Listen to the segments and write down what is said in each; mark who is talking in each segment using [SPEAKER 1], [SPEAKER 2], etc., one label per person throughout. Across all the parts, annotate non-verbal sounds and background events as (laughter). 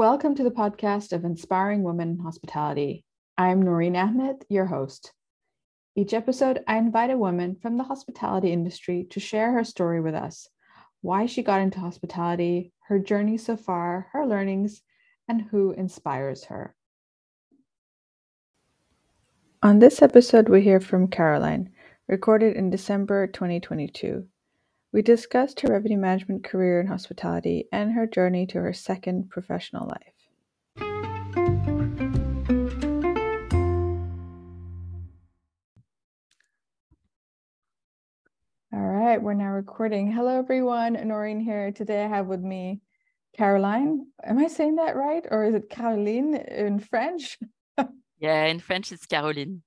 [SPEAKER 1] Welcome to the podcast of Inspiring Women in Hospitality. I'm Noreen Ahmed, your host. Each episode, I invite a woman from the hospitality industry to share her story with us why she got into hospitality, her journey so far, her learnings, and who inspires her. On this episode, we hear from Caroline, recorded in December 2022. We discussed her revenue management career in hospitality and her journey to her second professional life. All right, we're now recording. Hello, everyone. Noreen here. Today I have with me Caroline. Am I saying that right? Or is it Caroline in French? (laughs)
[SPEAKER 2] yeah, in French it's Caroline,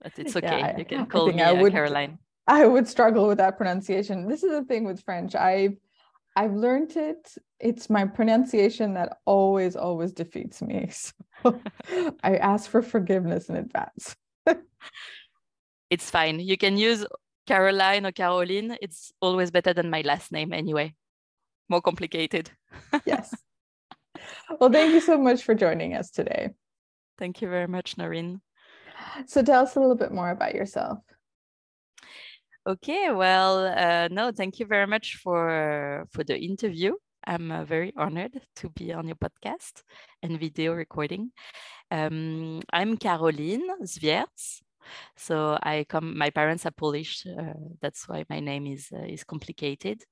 [SPEAKER 2] but it's okay.
[SPEAKER 1] Yeah,
[SPEAKER 2] you can call me
[SPEAKER 1] I
[SPEAKER 2] uh,
[SPEAKER 1] would,
[SPEAKER 2] Caroline.
[SPEAKER 1] I would struggle with that pronunciation. This is the thing with French. I've I've learned it. It's my pronunciation that always, always defeats me. (laughs) So I ask for forgiveness in advance. (laughs)
[SPEAKER 2] it's fine. You can use Caroline or Caroline. It's always better than my last name anyway. More complicated. (laughs)
[SPEAKER 1] yes. Well, thank you so much for joining us today.
[SPEAKER 2] Thank you very much, Noreen.
[SPEAKER 1] So tell us a little bit more about yourself.
[SPEAKER 2] Okay, well, uh, no, thank you very much for for the interview. I'm uh, very honored to be on your podcast and video recording. Um, I'm Caroline Zwierz. So I come. My parents are Polish. Uh, that's why my name is uh, is complicated.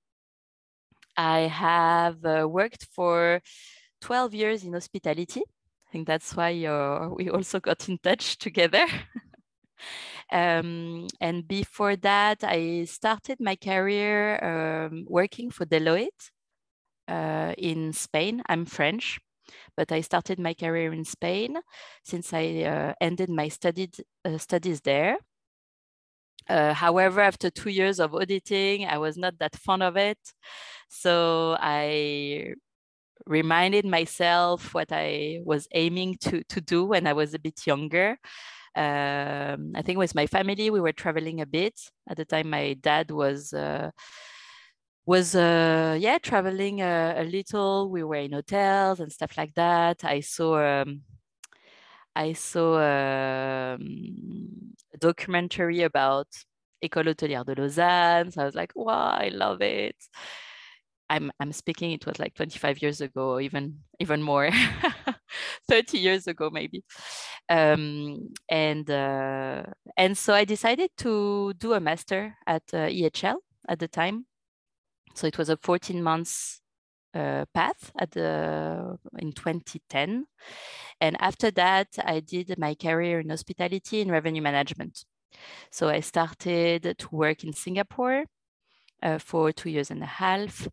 [SPEAKER 2] I have uh, worked for 12 years in hospitality. I think that's why uh, we also got in touch together. (laughs) Um, and before that, I started my career um, working for Deloitte uh, in Spain. I'm French, but I started my career in Spain since I uh, ended my studied, uh, studies there. Uh, however, after two years of auditing, I was not that fond of it. So I reminded myself what I was aiming to, to do when I was a bit younger. Um, I think with my family, we were traveling a bit. At the time, my dad was uh, was uh, yeah traveling a, a, little. We were in hotels and stuff like that. I saw um, I saw um, a documentary about École Hôtelière de Lausanne. So I was like, wow, I love it. I'm I'm speaking. It was like 25 years ago, even even more, (laughs) (laughs) 30 years ago maybe. Um, and uh, and so I decided to do a master at uh, EHL at the time. So it was a 14 months uh, path at the in 2010, and after that I did my career in hospitality and revenue management. So I started to work in Singapore uh, for two years and a half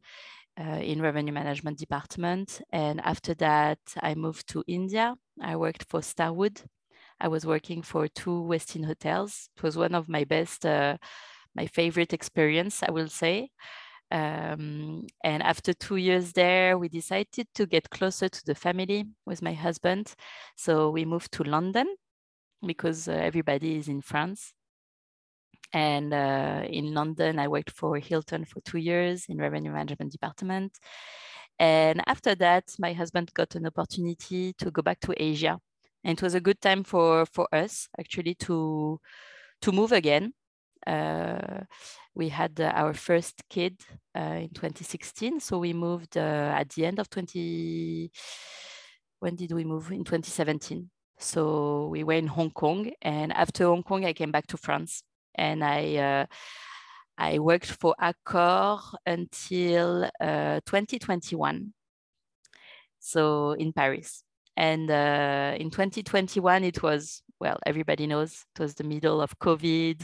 [SPEAKER 2] uh, in revenue management department. And after that, I moved to India. I worked for Starwood. I was working for two Westin hotels. It was one of my best, uh, my favorite experience, I will say. Um, and after two years there, we decided to get closer to the family with my husband. So we moved to London because uh, everybody is in France. And uh, in London, I worked for Hilton for two years in revenue management department. And after that, my husband got an opportunity to go back to Asia. And it was a good time for, for us actually to, to move again. Uh, we had uh, our first kid uh, in 2016. So we moved uh, at the end of 20, when did we move? In 2017. So we were in Hong Kong. And after Hong Kong, I came back to France and I uh, I worked for Accor until uh, 2021. So in Paris. And uh, in 2021, it was, well, everybody knows it was the middle of COVID.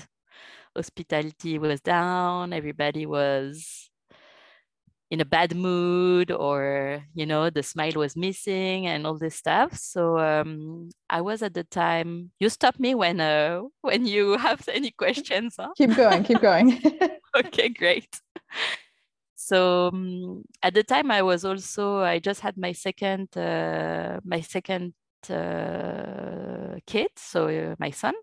[SPEAKER 2] Hospitality was down. Everybody was in a bad mood or you know the smile was missing and all this stuff. So um, i was at the time you stop me when uh, (laughs) when you have any questions huh?
[SPEAKER 1] keep going keep going. (laughs) (laughs)
[SPEAKER 2] Okay great. So um, at the time i was also i just had my second uh, my second uh, kid so uh, my son.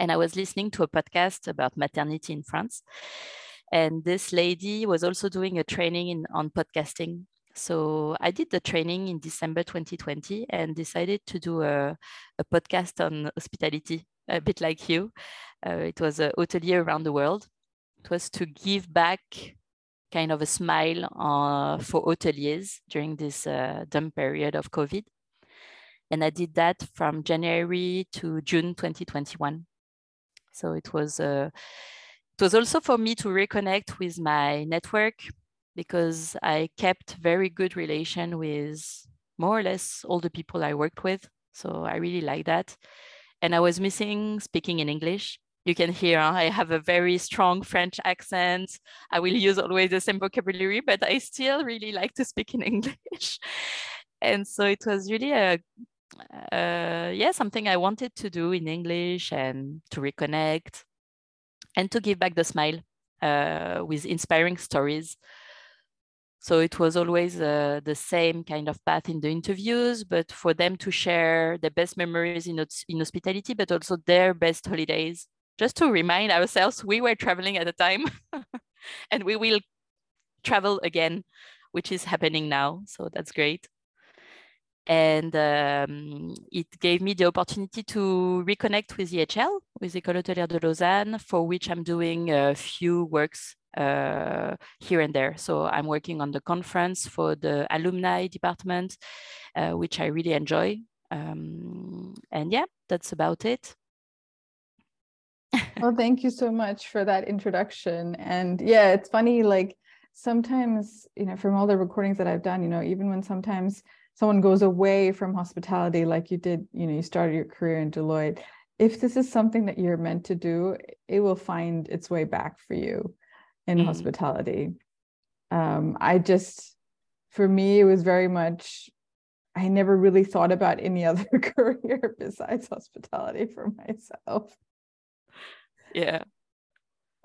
[SPEAKER 2] And i was listening to a podcast about maternity in france and this lady was also doing a training in, on podcasting. So I did the training in December 2020 and decided to do a, a podcast on hospitality, a bit like you. Uh, it was a hotelier around the world. It was to give back kind of a smile uh, for hoteliers during this uh, dumb period of COVID. And I did that from January to June 2021. So it was it was also for me to reconnect with my network because I kept very good relation with more or less all the people I worked with. So I really like that. And I was missing speaking in English. You can hear I have a very strong French accent. I will use always the same vocabulary, but I still really like to speak in (laughs) English. and so it was really a uh, yeah something I wanted to do in English and to reconnect and to give back the smile uh, with inspiring stories. So it was always uh, the same kind of path in the interviews, but for them to share the best memories in, in hospitality, but also their best holidays, just to remind ourselves we were traveling at the time (laughs) and we will travel again, which is happening now. So that's great. And um, it gave me the opportunity to reconnect with EHL, with École Hôtelière de Lausanne, for which I'm doing a few works uh, here and there. So I'm working on the conference for the alumni department, uh, which I really enjoy. Um, and yeah, that's about it. (laughs)
[SPEAKER 1] well, thank you so much for that introduction. And yeah, it's funny, like sometimes, you know, from all the recordings that I've done, you know, even when sometimes someone goes away from hospitality like you did you know you started your career in deloitte if this is something that you're meant to do it will find its way back for you in mm. hospitality. Um, i just for me it was very much i never really thought about any (laughs) other career besides hospitality for myself.
[SPEAKER 2] Yeah.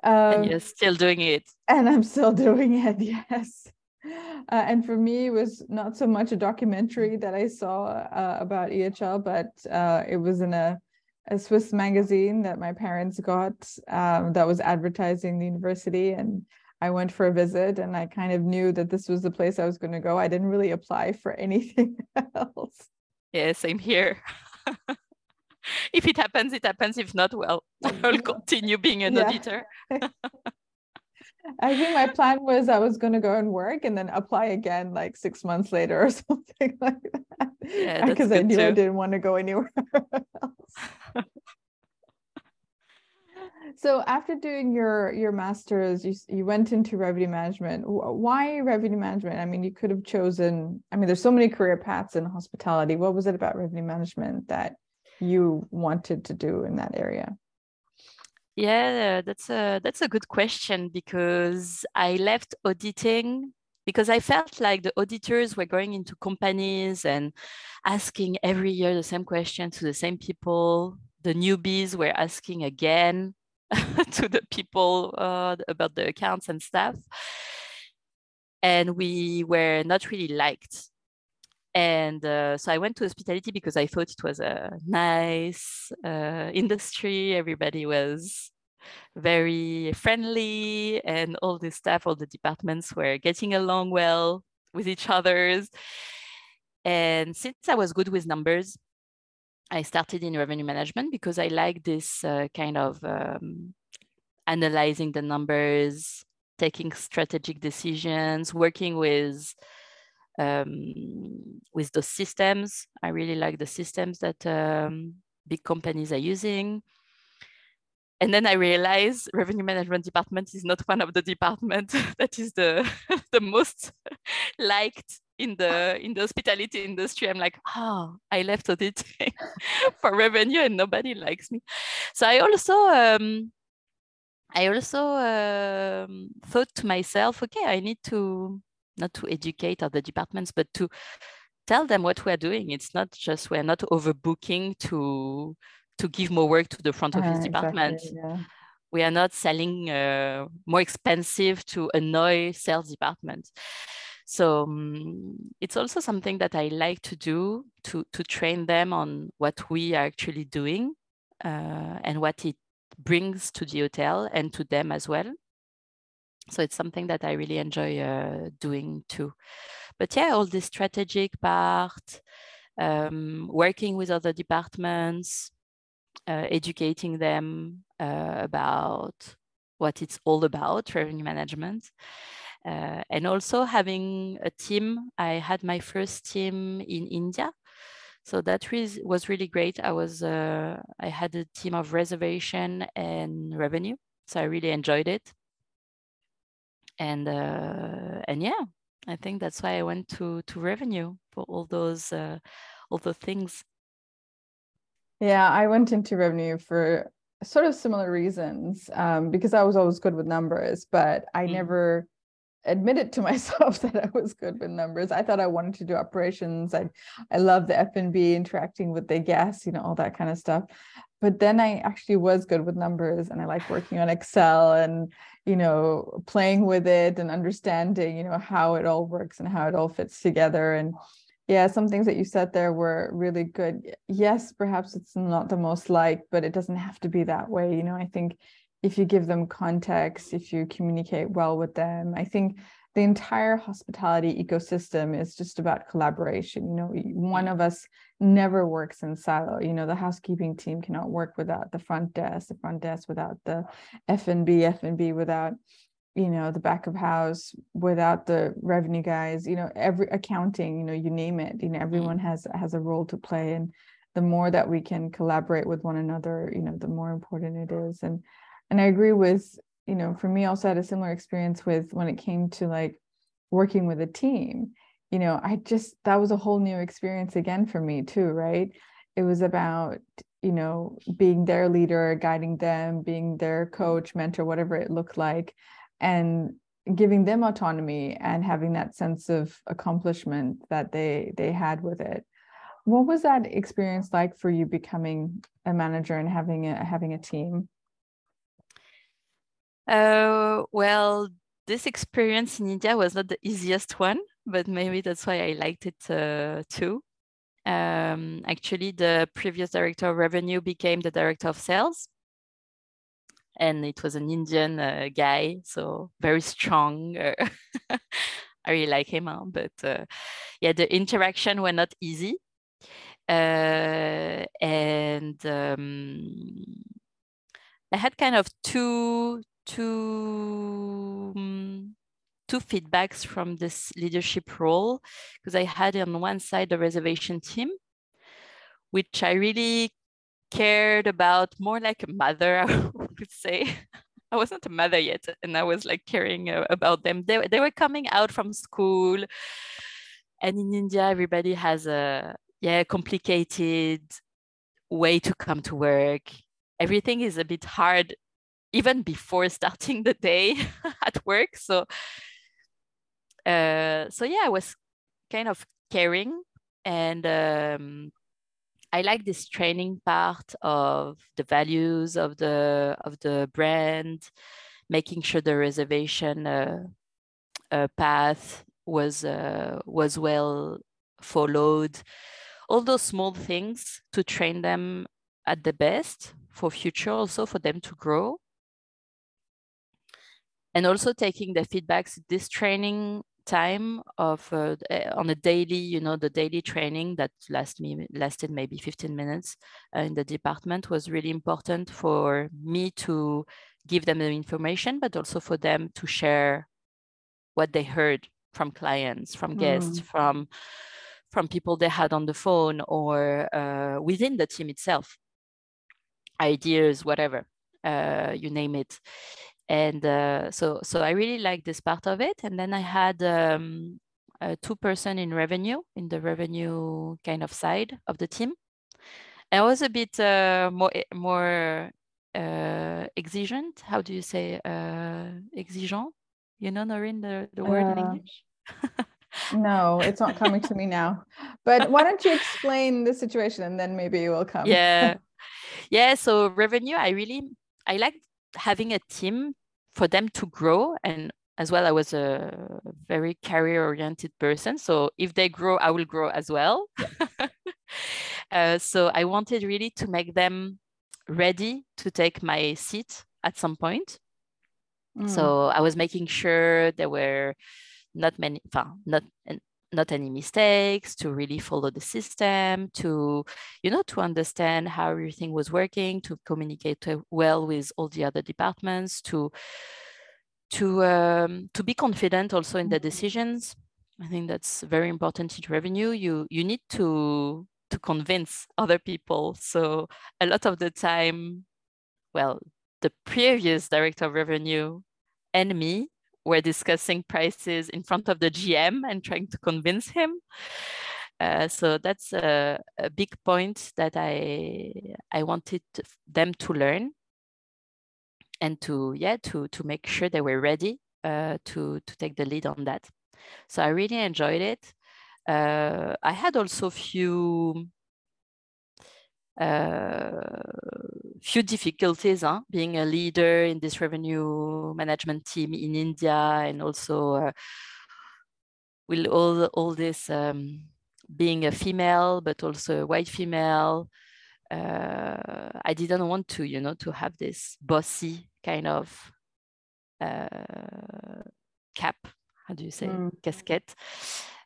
[SPEAKER 2] Um, and you're still doing it.
[SPEAKER 1] and i'm still doing it (laughs) yes uh, and for me, it was not so much a documentary that I saw uh, about EHL, but uh, it was in a, a Swiss magazine that my parents got um, that was advertising the university. And I went for a visit and I kind of knew that this was the place I was going to go. I didn't really apply for (laughs) anything else.
[SPEAKER 2] Yeah, same here. (laughs) if it happens, it happens. If not, well, (laughs) I'll continue being an yeah. auditor.
[SPEAKER 1] I think my plan was I was going to go and work and then apply again like six months later or (laughs) something like that. Yeah, (laughs) because I knew too. I didn't want to go anywhere else. (laughs) so after doing your your master's, you you went into revenue management. Why revenue management? I mean, you could have chosen. I mean, there's so many career paths in hospitality. What was it about revenue management that you wanted to do in that area?
[SPEAKER 2] Yeah, that's a that's a good question because I left auditing because I felt like the auditors were going into companies and asking every year the same question to the same people. The newbies were asking again (laughs) to the people uh, about the accounts and stuff. And we were not really liked and uh, so I went to hospitality because I thought it was a nice uh, industry. Everybody was very friendly, and all the staff, all the departments were getting along well with each others. And since I was good with numbers, I started in revenue management because I like this uh, kind of um, analyzing the numbers, taking strategic decisions, working with um, with those systems. I really like the systems that um, big companies are using. And then I realized revenue management department is not one of the departments (laughs) that is the, (laughs) the most (laughs) liked in the in the hospitality industry. I'm like, oh, I left auditing for revenue and nobody likes me. So I also um, I also um, thought to myself, okay, I need to not to educate other departments, but to tell them what we're doing. It's not just we're not overbooking to to give more work to the front office uh, department. Exactly, yeah. We are not selling uh, more expensive to annoy sales department. So um, it's also something that I like to do to, to train them on what we are actually doing uh, and what it brings to the hotel and to them as well. So it's something that I really enjoy uh, doing too. But yeah, all this strategic part, um, working with other departments, uh, educating them uh, about what it's all about, revenue management. Uh, and also having a team. I had my first team in India. So that was really great. I was uh, I had a team of reservation and revenue, so I really enjoyed it. And uh, and yeah, I think that's why I went to to revenue for all those uh, all the things.
[SPEAKER 1] Yeah, I went into revenue for sort of similar reasons um, because I was always good with numbers, but I mm. never admitted to myself (laughs) that I was good with numbers. I thought I wanted to do operations. I I love the F and B interacting with the guests, you know, all that kind of stuff. But then I actually was good with numbers and I like working on Excel and you know playing with it and understanding you know how it all works and how it all fits together and yeah some things that you said there were really good yes perhaps it's not the most liked but it doesn't have to be that way you know i think if you give them context, if you communicate well with them, I think the entire hospitality ecosystem is just about collaboration. You know, one of us never works in silo. You know, the housekeeping team cannot work without the front desk, the front desk without the F and B, F and B without you know the back of house without the revenue guys you know every accounting you know you name it you know everyone mm. has has a role to play and the more that we can collaborate with one another you know the more important it is and and i agree with you know for me also had a similar experience with when it came to like working with a team. You know i just that was a whole new experience again for me too right? It was about you know being their leader guiding them being their coach mentor whatever it looked like and giving them autonomy and having that sense of accomplishment that they they had with it. What was that experience like for you becoming a manager and having a having a team
[SPEAKER 2] uh, well, this experience in India was not the easiest one, but maybe that's why I liked it uh, too. Um, actually, the previous director of revenue became the director of sales. And it was an Indian uh, guy, so very strong. (laughs) I really like him, huh? but uh, yeah, the interaction were not easy. Uh, and um, I had kind of two two um, two feedbacks from this leadership role because I had on one side the reservation team, which I really cared about more like a mother, (laughs) I would say. I wasn't a mother yet, and I was like caring uh, about them. They, they were coming out from school, and in India, everybody has a yeah complicated way to come to work. Everything is a bit hard even before starting the day (laughs) at work. So, uh, so yeah, I was kind of caring, and um, I like this training part of the values of the of the brand, making sure the reservation uh, uh, path was uh, was well followed. All those small things to train them at the best for future, also for them to grow and also taking the feedbacks this training time of uh, eh, on a daily you know the daily training that last me lasted maybe 15 minutes uh, in the department was really important for me to give them the information but also for them to share what they heard from clients from guests mm. from from people they had on the phone or uh, within the team itself ideas whatever uh, you name it and uh, so so I really like this part of it. And then I had um, a two person in revenue in the revenue kind of side of the team. I was a bit uh, more eh, more uh, exigent. How do you say uh, exigeant? You know, Noreen, the, the word in uh, English. (laughs)
[SPEAKER 1] no, it's not coming to me now. But why don't you explain the situation and then maybe it will come.
[SPEAKER 2] Yeah. (laughs) yeah. So revenue, I really I like having a team for them to grow and as well i was a very career oriented person. So if they grow i will grow as well. (laughs) Uh, so i wanted really to make them ready to take my seat at some point. Mm. So I was making sure there were not many, not not any mistakes, to really follow the system, to you know to understand how everything was working, to communicate well with all the other departments, to to um, to be confident also in the mm-hmm. decisions. I think that's very important in revenue. You you need to to convince other people. So a lot of the time, well, the previous director of revenue and me were discussing prices in front of the GM and trying to convince him. Uh, so that's a, a, big point that I I wanted them to learn and to yeah to to make sure they were ready uh, to to take the lead on that. So I really enjoyed it. Uh, I had also few few difficulties huh? being a leader in this revenue management team in India and also uh, with all, all this um, being a female, but also a white female. Uh, I didn't want to, you know, to have this bossy kind of uh, cap. How do you say mm. casquette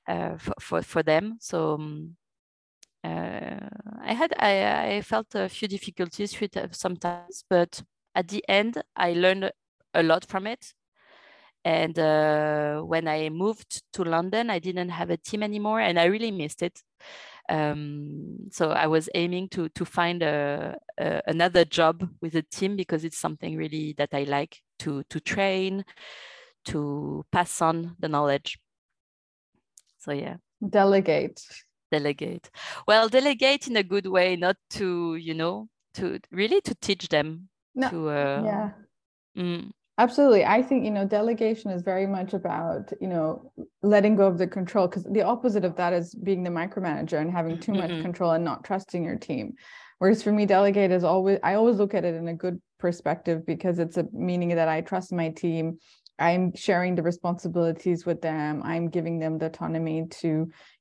[SPEAKER 2] uh, for, for, for them? So um, uh, I had I, I felt a few difficulties with it sometimes, but at the end I learned a lot from it. And uh, when I moved to London, I didn't have a team anymore, and I really missed it. Um, so I was aiming to to find a, a, another job with a team because it's something really that I like to to train, to pass on the knowledge. So yeah,
[SPEAKER 1] delegate
[SPEAKER 2] delegate well delegate in a good way not to you know to really to teach them
[SPEAKER 1] no,
[SPEAKER 2] to
[SPEAKER 1] uh, yeah mm. absolutely i think you know delegation is very much about you know letting go of the control because the opposite of that is being the micromanager and having too much mm-hmm. control and not trusting your team whereas for me delegate is always i always look at it in a good perspective because it's a meaning that i trust my team I'm sharing the responsibilities with them. I'm giving them the autonomy to,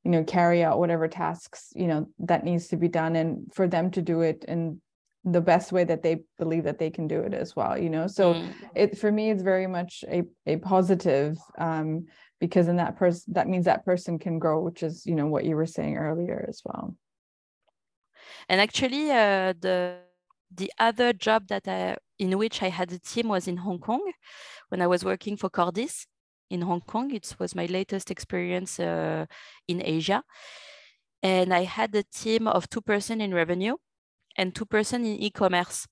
[SPEAKER 1] you know, carry out whatever tasks, you know, that needs to be done and for them to do it in the best way that they believe that they can do it as well, you know. So mm. it for me it's very much a a positive um because in that person that means that person can grow, which is, you know, what you were saying earlier as well.
[SPEAKER 2] And actually uh the the other job that I, in which I had a team was in Hong Kong when I was working for Cordis in Hong Kong. It was my latest experience uh, in Asia. And I had a team of two person in revenue and two person in e-commerce.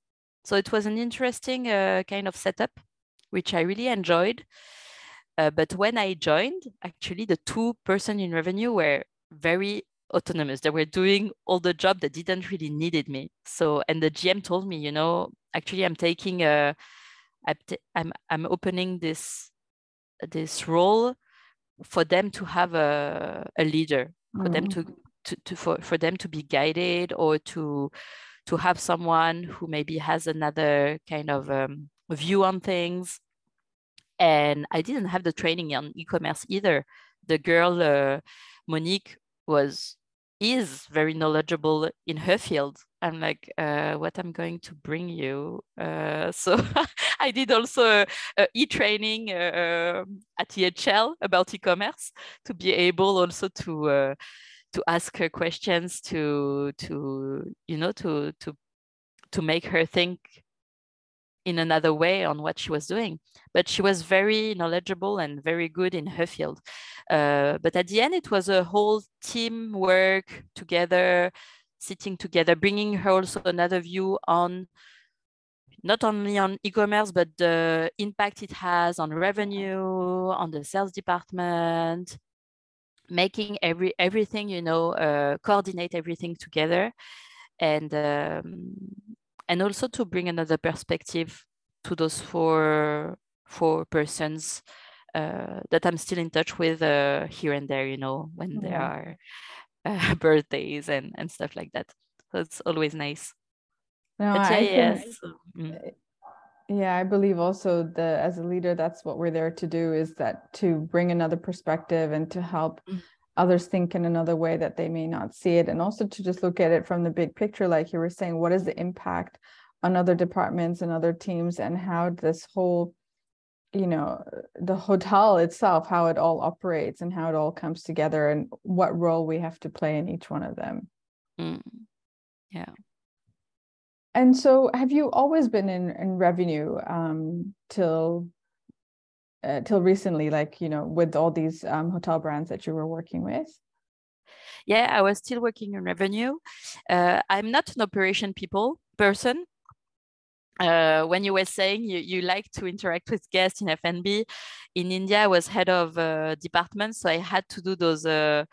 [SPEAKER 2] So it was an interesting uh, kind of setup, which I really enjoyed. Uh, but when I joined, actually the two person in revenue were very autonomous. They were doing all the job that didn't really needed me. So, and the GM told me, you know, actually I'm taking a, I'm, I'm opening this, this role for them to have a, a leader, for mm-hmm. them to, to, to, for, for them to be guided or to, to have someone who maybe has another kind of um, view on things. And I didn't have the training on e-commerce either. The girl, uh, Monique, was is very knowledgeable in her field. I'm like, uh, what I'm going to bring you. Uh, (laughs) so I did also e-training uh, at EHL about e-commerce to be able also to uh, to ask her questions, to to you know to to to make her think in another way on what she was doing. But she was very knowledgeable and very good in her field. Uh, but at the end, it was a whole team work together, sitting together, bringing her also another view on not only on e-commerce, but the impact it has on revenue, on the sales department, making every everything, you know, uh, coordinate everything together. And um, and also to bring another perspective to those four four persons uh, that I'm still in touch with uh, here and there, you know, when mm-hmm. there are (laughs) uh, birthdays and, and stuff like that. So it's always nice.
[SPEAKER 1] No, but yeah, I yes. mm. Yeah, I believe also the as a leader, that's what we're there to do is that to bring another perspective and to help mm others think in another way that they may not see it. And also to just look at it from the big picture like you were saying what is the impact on other departments and other teams and how this whole you know the hotel itself how it all operates and how it all comes together and what role we have to play in each one of them.
[SPEAKER 2] Mm. yeah.
[SPEAKER 1] And so have you always been in, in revenue um, till uh, till recently like you know with all these um, hotel brands that you were working with
[SPEAKER 2] yeah i was still working in revenue uh, i'm not an operation people person uh, when you were saying you, you like to interact with guests in F&B, in India, I was head of uh, department, so I had to do those, uh,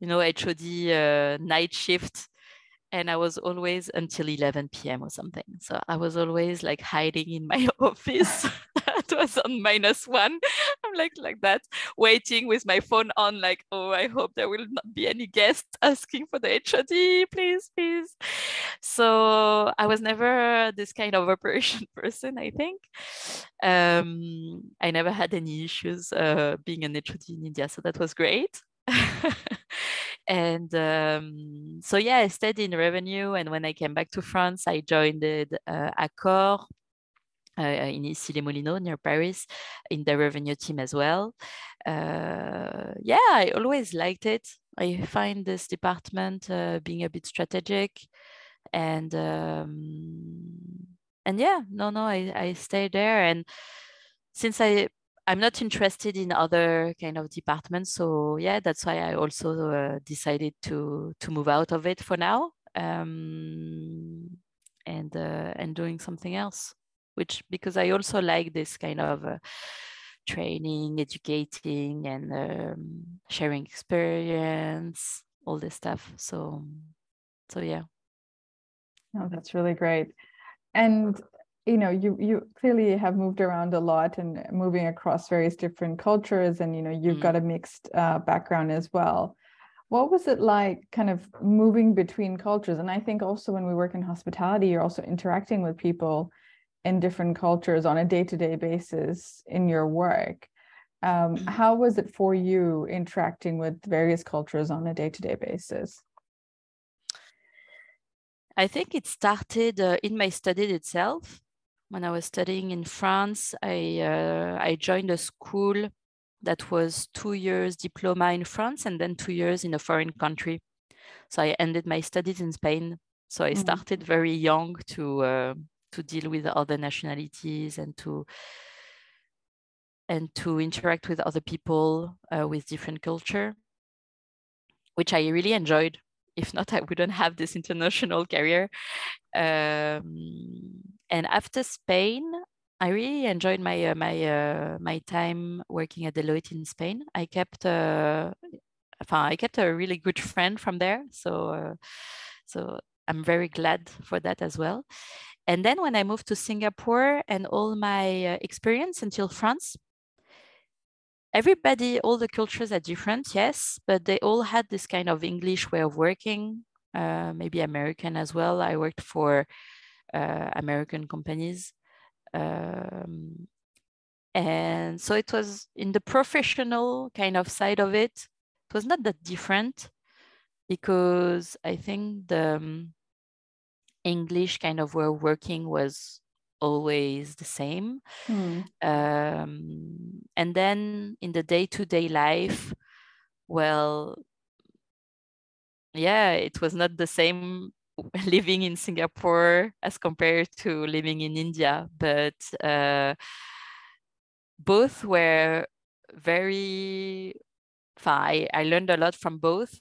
[SPEAKER 2] you know, HOD uh, night shift, and I was always until 11 p.m. or something. So I was always like hiding in my (laughs) office. (laughs) (laughs) it was on minus one. (laughs) I'm like like that, waiting with my phone on, like, oh, I hope there will not be any guests (laughs) asking for the HOD, please, please. So I was never this kind of operation person, I think. Um, I never had any issues uh, being an HOD in India, so that was great. and um, so yeah, I stayed in revenue. And when I came back to France, I joined uh, Accor uh, in Issy-les-Moulineaux near Paris in the revenue team as well. Uh, yeah, I always liked it. I find this department uh, being a bit strategic and um, and yeah, no, no, I, I stayed there. And since I I'm not interested in other kind of departments. So yeah, that's why I also uh, decided to to move out of it for now um, and uh, and doing something else. Which because I also like this kind of uh, training, educating, and um, sharing experience, all this stuff. So so yeah.
[SPEAKER 1] Oh, that's really great. And you know you you clearly have moved around a lot and moving across various different cultures and you know you've mm. got a mixed uh, background as well what was it like kind of moving between cultures and i think also when we work in hospitality you're also interacting with people in different cultures on a day-to-day basis in your work um, mm. how was it for you interacting with various cultures on a day-to-day basis
[SPEAKER 2] I think it started uh, in my study itself when I was studying in France, I, uh, I joined a school that was two years diploma in France and then two years in a foreign country. So I ended my studies in Spain. So I mm. started very young to uh, to deal with other nationalities and to and to interact with other people uh, with different culture, which I really enjoyed. If not, I wouldn't have this international (laughs) career. Um, and after Spain, I really enjoyed my uh, my uh, my time working at Deloitte in Spain. I kept uh, I kept a really good friend from there, so uh, so I'm very glad for that as well. And then when I moved to Singapore and all my uh, experience until France, everybody, all the cultures are different, yes, but they all had this kind of English way of working, uh, maybe American as well. I worked for uh, American companies. Um, and so it was in the professional kind of side of it, it was not that different because I think the um, English kind of of working was always the same. Mm. Um, and then in the day to day life, well, yeah, it was not the same (laughs) living in Singapore as compared to living in India, but uh, both were very. I, I learned a lot from both,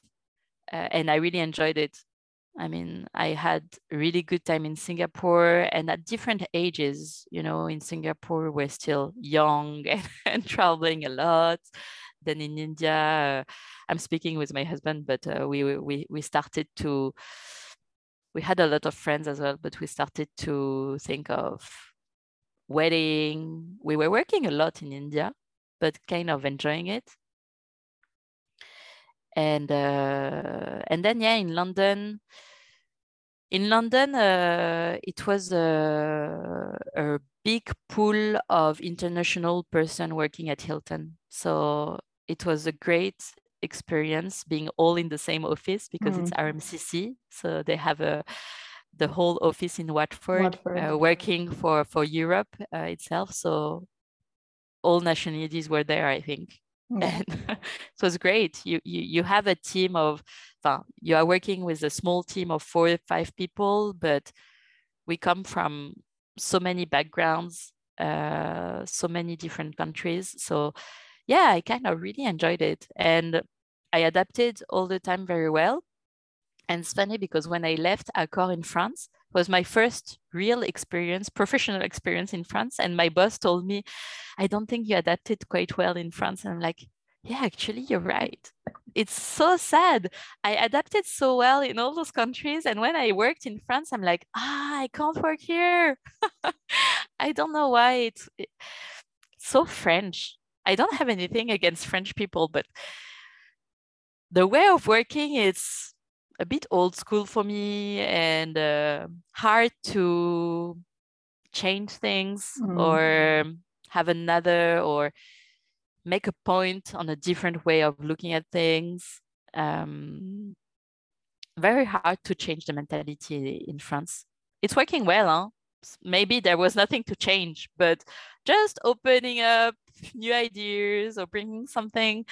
[SPEAKER 2] uh, and I really enjoyed it. I mean, I had really good time in Singapore and at different ages, you know, in Singapore, we're still young (laughs) and, and traveling a lot. Then in India, uh, I'm speaking with my husband, but uh, we, we, we started to we had a lot of friends as well, but we started to think of wedding. We were working a lot in India, but kind of enjoying it. And uh, and then yeah, in London, in London, uh, it was a, a big pool of international person working at Hilton. So it was a great experience being all in the same office because mm. it's RMCC. So they have a the whole office in Watford, Watford. Uh, working for for Europe uh, itself. So all nationalities were there, I think. Yeah. And (laughs) it was great. You, you you have a team of you are working with a small team of four or five people, but we come from so many backgrounds, uh, so many different countries. So yeah, I kind of really enjoyed it. And I adapted all the time very well. And it's funny because when I left Accor in France, was my first real experience, professional experience in France. And my boss told me, I don't think you adapted quite well in France. And I'm like, yeah, actually, you're right. It's so sad. I adapted so well in all those countries. And when I worked in France, I'm like, ah, I can't work here. (laughs) I don't know why it's so French. I don't have anything against French people, but the way of working is a bit old school for me and uh, hard to change things mm. or have another or make a point on a different way of looking at things. Um, very hard to change the mentality in France. It's working well, huh? Maybe there was nothing to change, but just opening up (laughs) new ideas or bringing something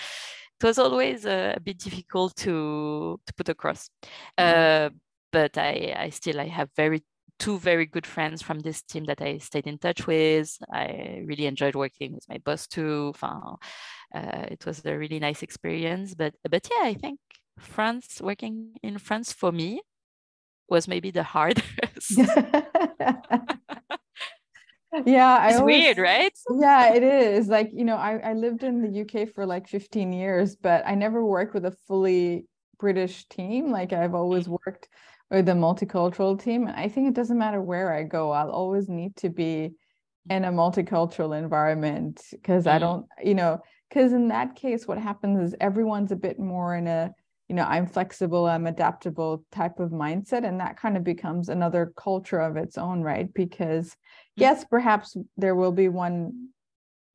[SPEAKER 2] it was always a, bit difficult to to put across. Mm-hmm. Uh, but I, I still I have very two very good friends from this team that I stayed in touch with. I really enjoyed working with my boss too. Uh, it was a really nice experience. But but yeah, I think France working in France for me was maybe the hardest. (laughs)
[SPEAKER 1] yeah
[SPEAKER 2] I it's always, weird right
[SPEAKER 1] yeah it is like you know I, I lived in the uk for like 15 years but i never worked with a fully british team like i've always mm. worked with a multicultural team i think it doesn't matter where i go i'll always need to be in a multicultural environment because mm. i don't you know because in that case what happens is everyone's a bit more in a you know i'm flexible i'm adaptable type of mindset and that kind of becomes another culture of its own right because mm-hmm. yes perhaps there will be one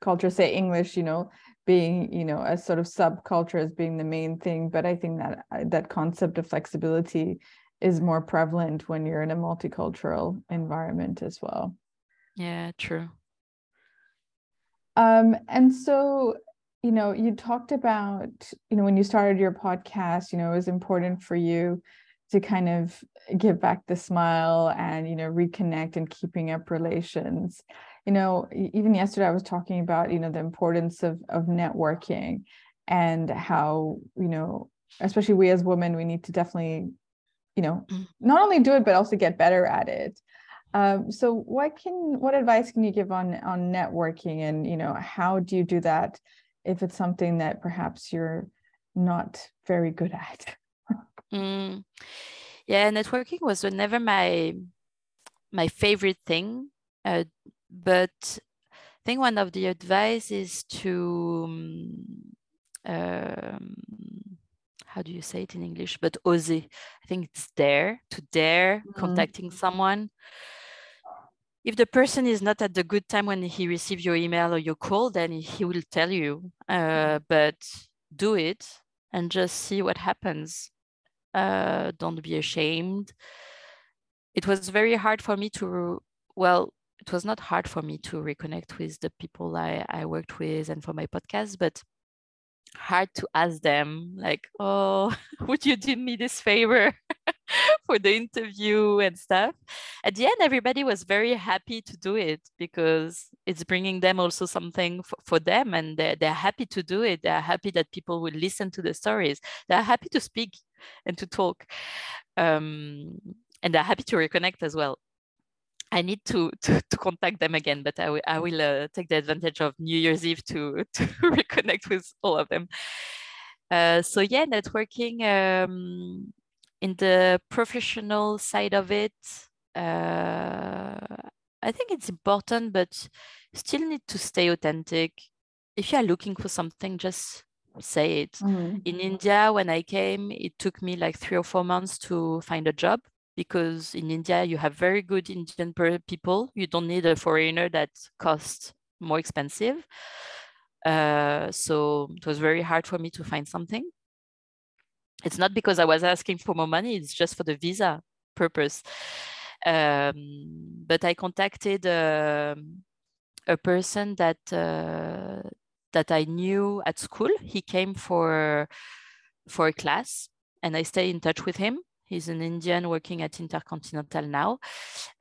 [SPEAKER 1] culture say english you know being you know a sort of subculture as being the main thing but i think that uh, that concept of flexibility is more prevalent when you're in a multicultural environment as well
[SPEAKER 2] yeah true
[SPEAKER 1] um and so you know, you talked about, you know, when you started your podcast, you know, it was important for you to kind of give back the smile and, you know, reconnect and keeping up relations. You know, even yesterday I was talking about, you know, the importance of of networking and how, you know, especially we as women, we need to definitely, you know, mm. not only do it, but also get better at it. Um, so what can what advice can you give on on networking and you know how do you do that if it's something that perhaps you're not very good at. (laughs)
[SPEAKER 2] mm. Yeah, networking was never my my favorite thing, uh, but I think one of the advice is to um, how do you say it in English? But oser. I think it's dare to dare mm. contacting someone if the person is not at the good time when he receives your email or your call, then he will tell you. Uh, mm-hmm. but do it and just see what happens. Uh, don't be ashamed. It was very hard for me to, well, it was not hard for me to reconnect with the people I, I worked with and for my podcast, but hard to ask them like oh (laughs) would you do me this favor (laughs) for the interview and stuff? At the end everybody was very happy to do it because it's bringing them also something for, for them and they're, they're happy to do it. They're happy that people will listen to the stories. They're happy to speak and to talk um, and they're happy to reconnect as well I need to, (laughs) to, to contact them again, but I will, I will uh, take the advantage of New Year's Eve to, (laughs) to reconnect with all of them. Uh, so yeah, networking um, in the professional side of it, uh, I think it's important, but still need to stay authentic. If you are looking for something, just say it. Mm-hmm. In India, when I came, it took me like three or four months to find a job because in India you have very good Indian people. You don't need a foreigner that costs more expensive. Uh, so it was very hard for me to find something. It's not because I was asking for more money, it's just for the visa purpose. Um, but I contacted uh, a person that uh, that I knew at school. He came for for a class, and I stay in touch with him. He's an Indian working at Intercontinental now,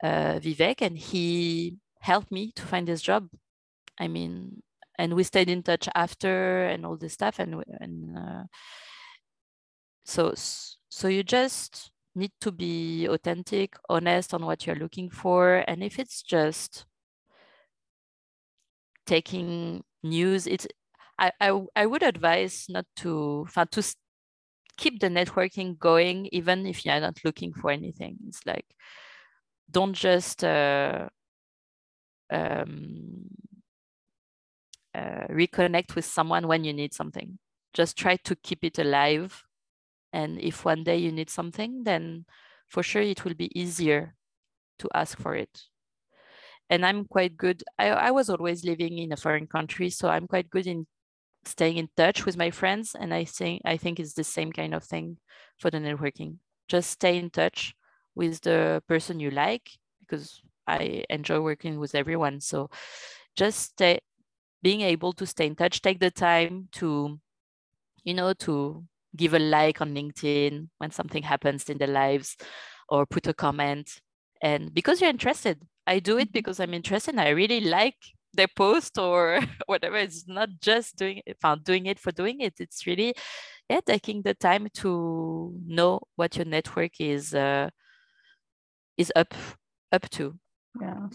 [SPEAKER 2] uh, Vivek, and he helped me to find this job. I mean, and we stayed in touch after and all this stuff, and and uh, so so you just need to be authentic, honest on what you're looking for, and if it's just taking news, it's I, I, I would advise not to to keep the networking going even if you're not looking for anything. It's like don't just uh, um, uh, reconnect with someone when you need something. Just try to keep it alive. And if one day you need something, then for sure it will be easier to ask for it and I'm quite good. I, I was always living in a foreign country, so I'm quite good in staying in touch with my friends. And I think I think it's the same kind of thing for the networking. Just stay in touch with the person you like because I enjoy working with everyone. So just stay being able to stay in touch, take the time to, you know, to give a like on LinkedIn when something happens in their lives or put a comment. And because you're interested, I do it mm-hmm. because I'm interested. I really like the post or (laughs) whatever. It's not just doing it, doing it for doing it. It's really, yeah, taking the time to know what your network is uh, is up up to.
[SPEAKER 1] Yeah.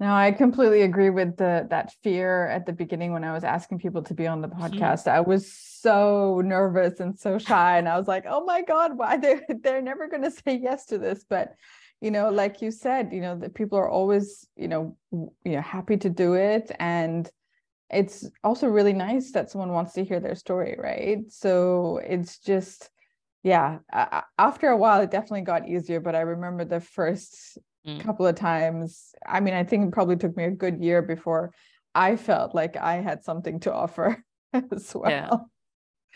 [SPEAKER 1] No, I completely agree with the that fear at the beginning when I was asking people to be on the mm-hmm. podcast. Mm-hmm. I was so nervous and so shy, and I was like, "Oh my god, why (laughs) they they're never going to say yes to this?" But you know like you said you know that people are always you know you know happy to do it and it's also really nice that someone wants to hear their story right so it's just yeah after a while it definitely got easier but i remember the first mm. couple of times i mean i think it probably took me a good year before i felt like i had something to offer (laughs) as well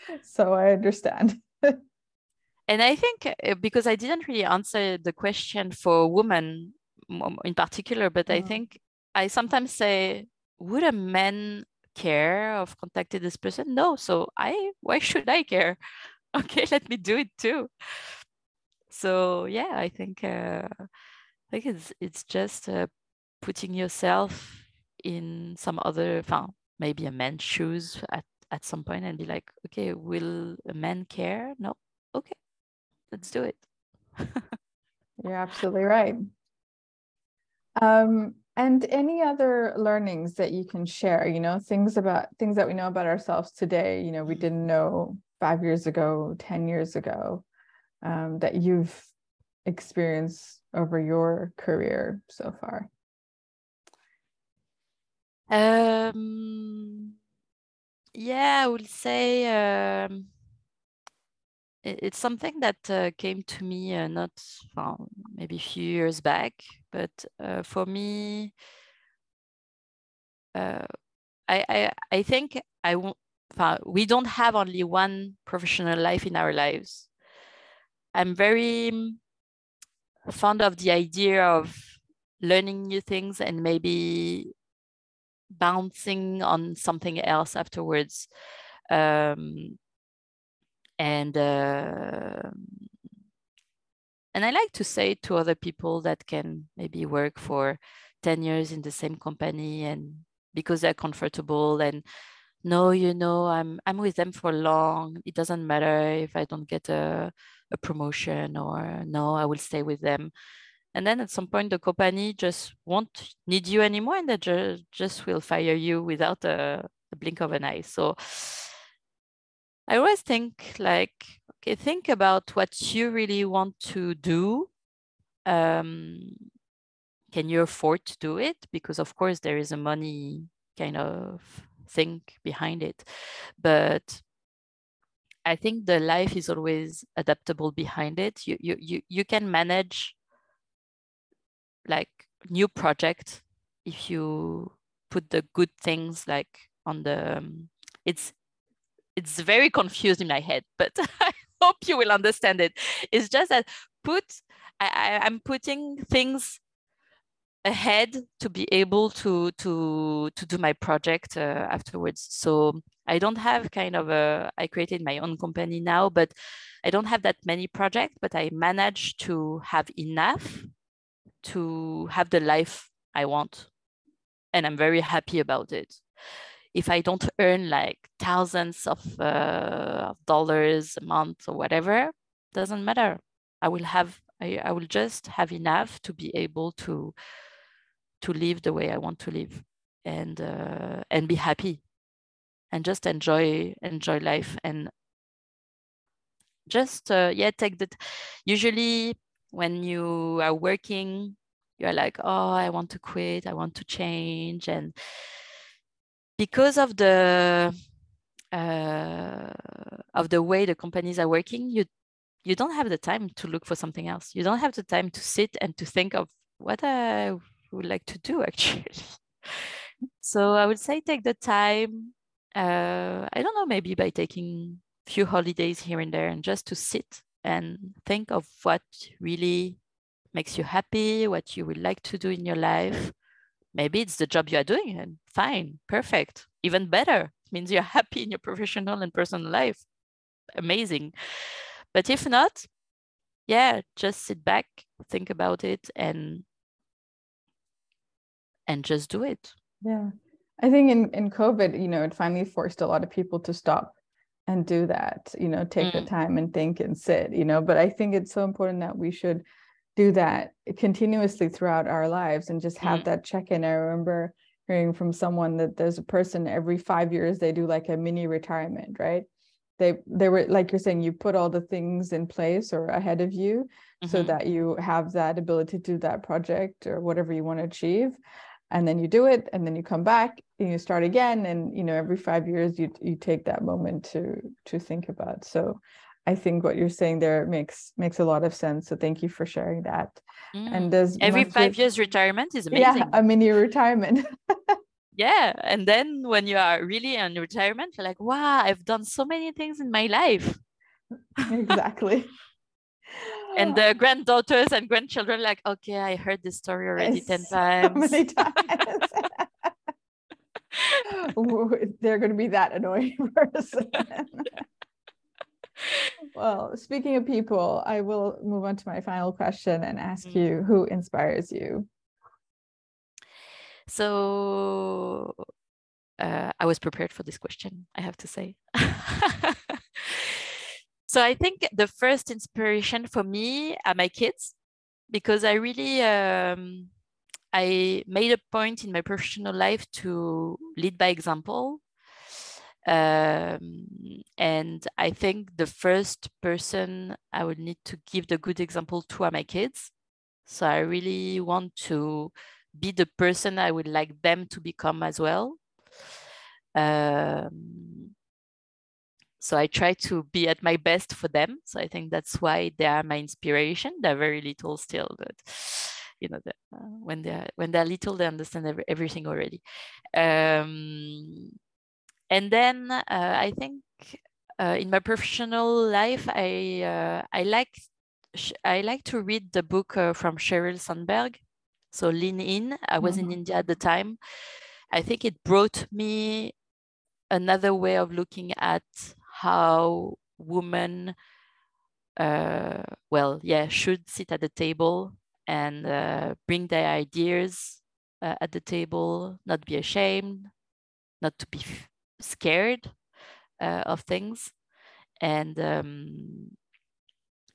[SPEAKER 1] yeah. so i understand (laughs)
[SPEAKER 2] and I think uh, because I didn't really answer the question for women in particular, but mm. I think I sometimes say, would a man care of contacting this person? No. So I why should I care? (laughs) Okay, let me do it too. So yeah, I think uh, I think it's it's just uh, putting yourself in some other, maybe a man's shoes at at some point and be like, okay, will a man care? No. Okay, let's do it. (laughs)
[SPEAKER 1] You're absolutely right. Um, and any other learnings that you can share, you know, things about things that we know about ourselves today, you know, we didn't know five years ago, 10 years ago, um, that you've experienced over your career so far?
[SPEAKER 2] Um, yeah, I would say um, it's something that uh, came to me uh, not well, maybe a few years back, but uh, for me, uh, I, I I think I. We don't have only one professional life in our lives. I'm very mm, fond of the idea of learning new things and maybe bouncing on something else afterwards. Um, and uh, and I like to say to other people that can maybe work for 10 years in the same company and because they're comfortable and no, you know, I'm I'm with them for long. It doesn't matter if I don't get a, a promotion or no, I will stay with them. And then at some point the company just won't need you anymore and they just, just will fire you without a, a blink of an eye. So I always think like, okay, think about what you really want to do. Um, can you afford to do it? Because of course there is a money kind of thing behind it. But I think the life is always adaptable behind it. You you you you can manage like new project if you put the good things like on the um, it's it's very confused in my head, but (laughs) I hope you will understand it. It's just that put I, I, I'm putting things ahead to be able to to to do my project uh, afterwards. So i don't have kind of a i created my own company now but i don't have that many projects but i manage to have enough to have the life i want. And i'm very happy about it if i don't earn like thousands of uh, dollars a month or whatever doesn't matter. I will have I, I will just have enough to be able to to live the way I want to live and uh, and be happy and just enjoy enjoy life and just uh, yeah take that usually when you are working you're like oh i want to quit i want to change and because of the uh, of the way the companies are working you you don't have the time to look for something else you don't have the time to sit and to think of what i would like to do (laughs) actually. so I would say take the time. Uh, I don't know, maybe by taking few holidays here and there and just to sit and think of what really makes you happy, what you would like to do in your life. Maybe it's the job you are doing and fine, perfect, even better. It means you're (laughs) happy in your professional and personal life. Amazing. But if not, yeah, just sit back, think about it, and and just do it.
[SPEAKER 1] Yeah. I think in, in COVID, you know, it finally forced a lot of people to stop and do that, you know, take mm. the time and think and sit, you know. But I think it's so important that we should do that continuously throughout our lives and just have mm. that check in. I remember hearing from someone that there's a person every five years they do like a mini retirement, right? They they were like you're saying, you put all the things in place or ahead of you mm-hmm. so that you have that ability to do that project or whatever you want to achieve and then you do it and then you come back and you start again and you know every five years you you take that moment to to think about so i think what you're saying there makes makes a lot of sense so thank you for sharing that.
[SPEAKER 2] Mm. and does every five years retirement is amazing. yeah
[SPEAKER 1] a mini retirement. (laughs)
[SPEAKER 2] Yeah and then when you are really in retirement you're like wow i've done so many things in my life.
[SPEAKER 1] Exactly. (laughs)
[SPEAKER 2] And the granddaughters and grandchildren like okay i heard this story (laughs) already 10 times. so many times?
[SPEAKER 1] They're going to be that annoying person well speaking of people i will move on to my final question and ask mm. you who inspires you
[SPEAKER 2] so uh, i was prepared for this question i have to say (laughs) So I think the first inspiration for me are my kids because I really um, I made a point in my professional life to lead by example. Um, and I think the first person I would need to give the good example to are my kids. So I really want to be the person I would like them to become as well. Um, so I try to be at my best for them. So I think that's why they are my inspiration. They're very little still, but you know, uh, when they're when they're little, they understand every, everything already. Um, and then uh, I think uh, in my professional life, I uh, I like I like to read the book uh, from Sheryl Sandberg. So Lean In. I was mm-hmm. in India at the time. I think it brought me another way of looking at how women uh, well yeah should sit at the table and uh, bring their ideas at the table not be ashamed not to be scared uh, of things. And um,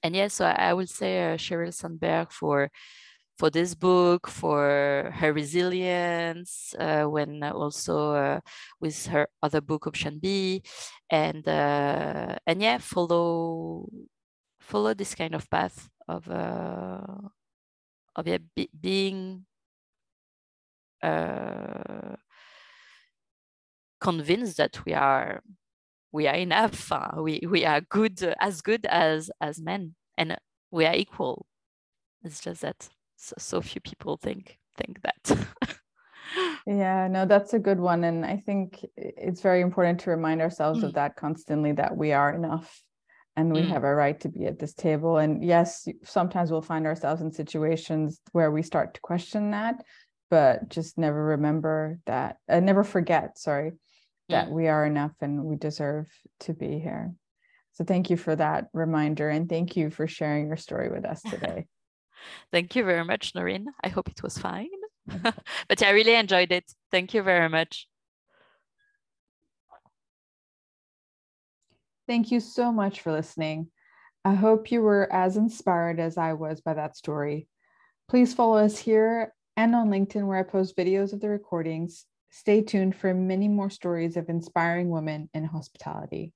[SPEAKER 2] and yeah so i, would say uh, sheryl sandberg for for this book, for her resilience, uh, when also uh, with her other book, Option B, and uh, and yeah, follow follow this kind of path of uh, of yeah, be, being uh, convinced that we are we are enough, uh, we we are good as good as as men, and we are equal. It's just that so, so few people think think that (laughs)
[SPEAKER 1] yeah no that's a good one and i think it's very important to remind ourselves mm. of that constantly that we are enough and we
[SPEAKER 2] Mm.
[SPEAKER 1] have a right to be at this table. And yes, sometimes we'll find ourselves in situations where we start to question that, but just never remember that, uh, never forget, sorry, that mm. we are enough and we deserve to be here. So thank you for that reminder and thank you for sharing your story with us (laughs) today.
[SPEAKER 2] Thank you very much, Noreen. I hope it was fine. Mm. (laughs) but I really enjoyed it. Thank you very much.
[SPEAKER 1] Thank you so much for listening. I hope you were as inspired as I was by that story. Please follow us here and on LinkedIn, where I post videos of the recordings. Stay tuned for many more stories of inspiring women in hospitality.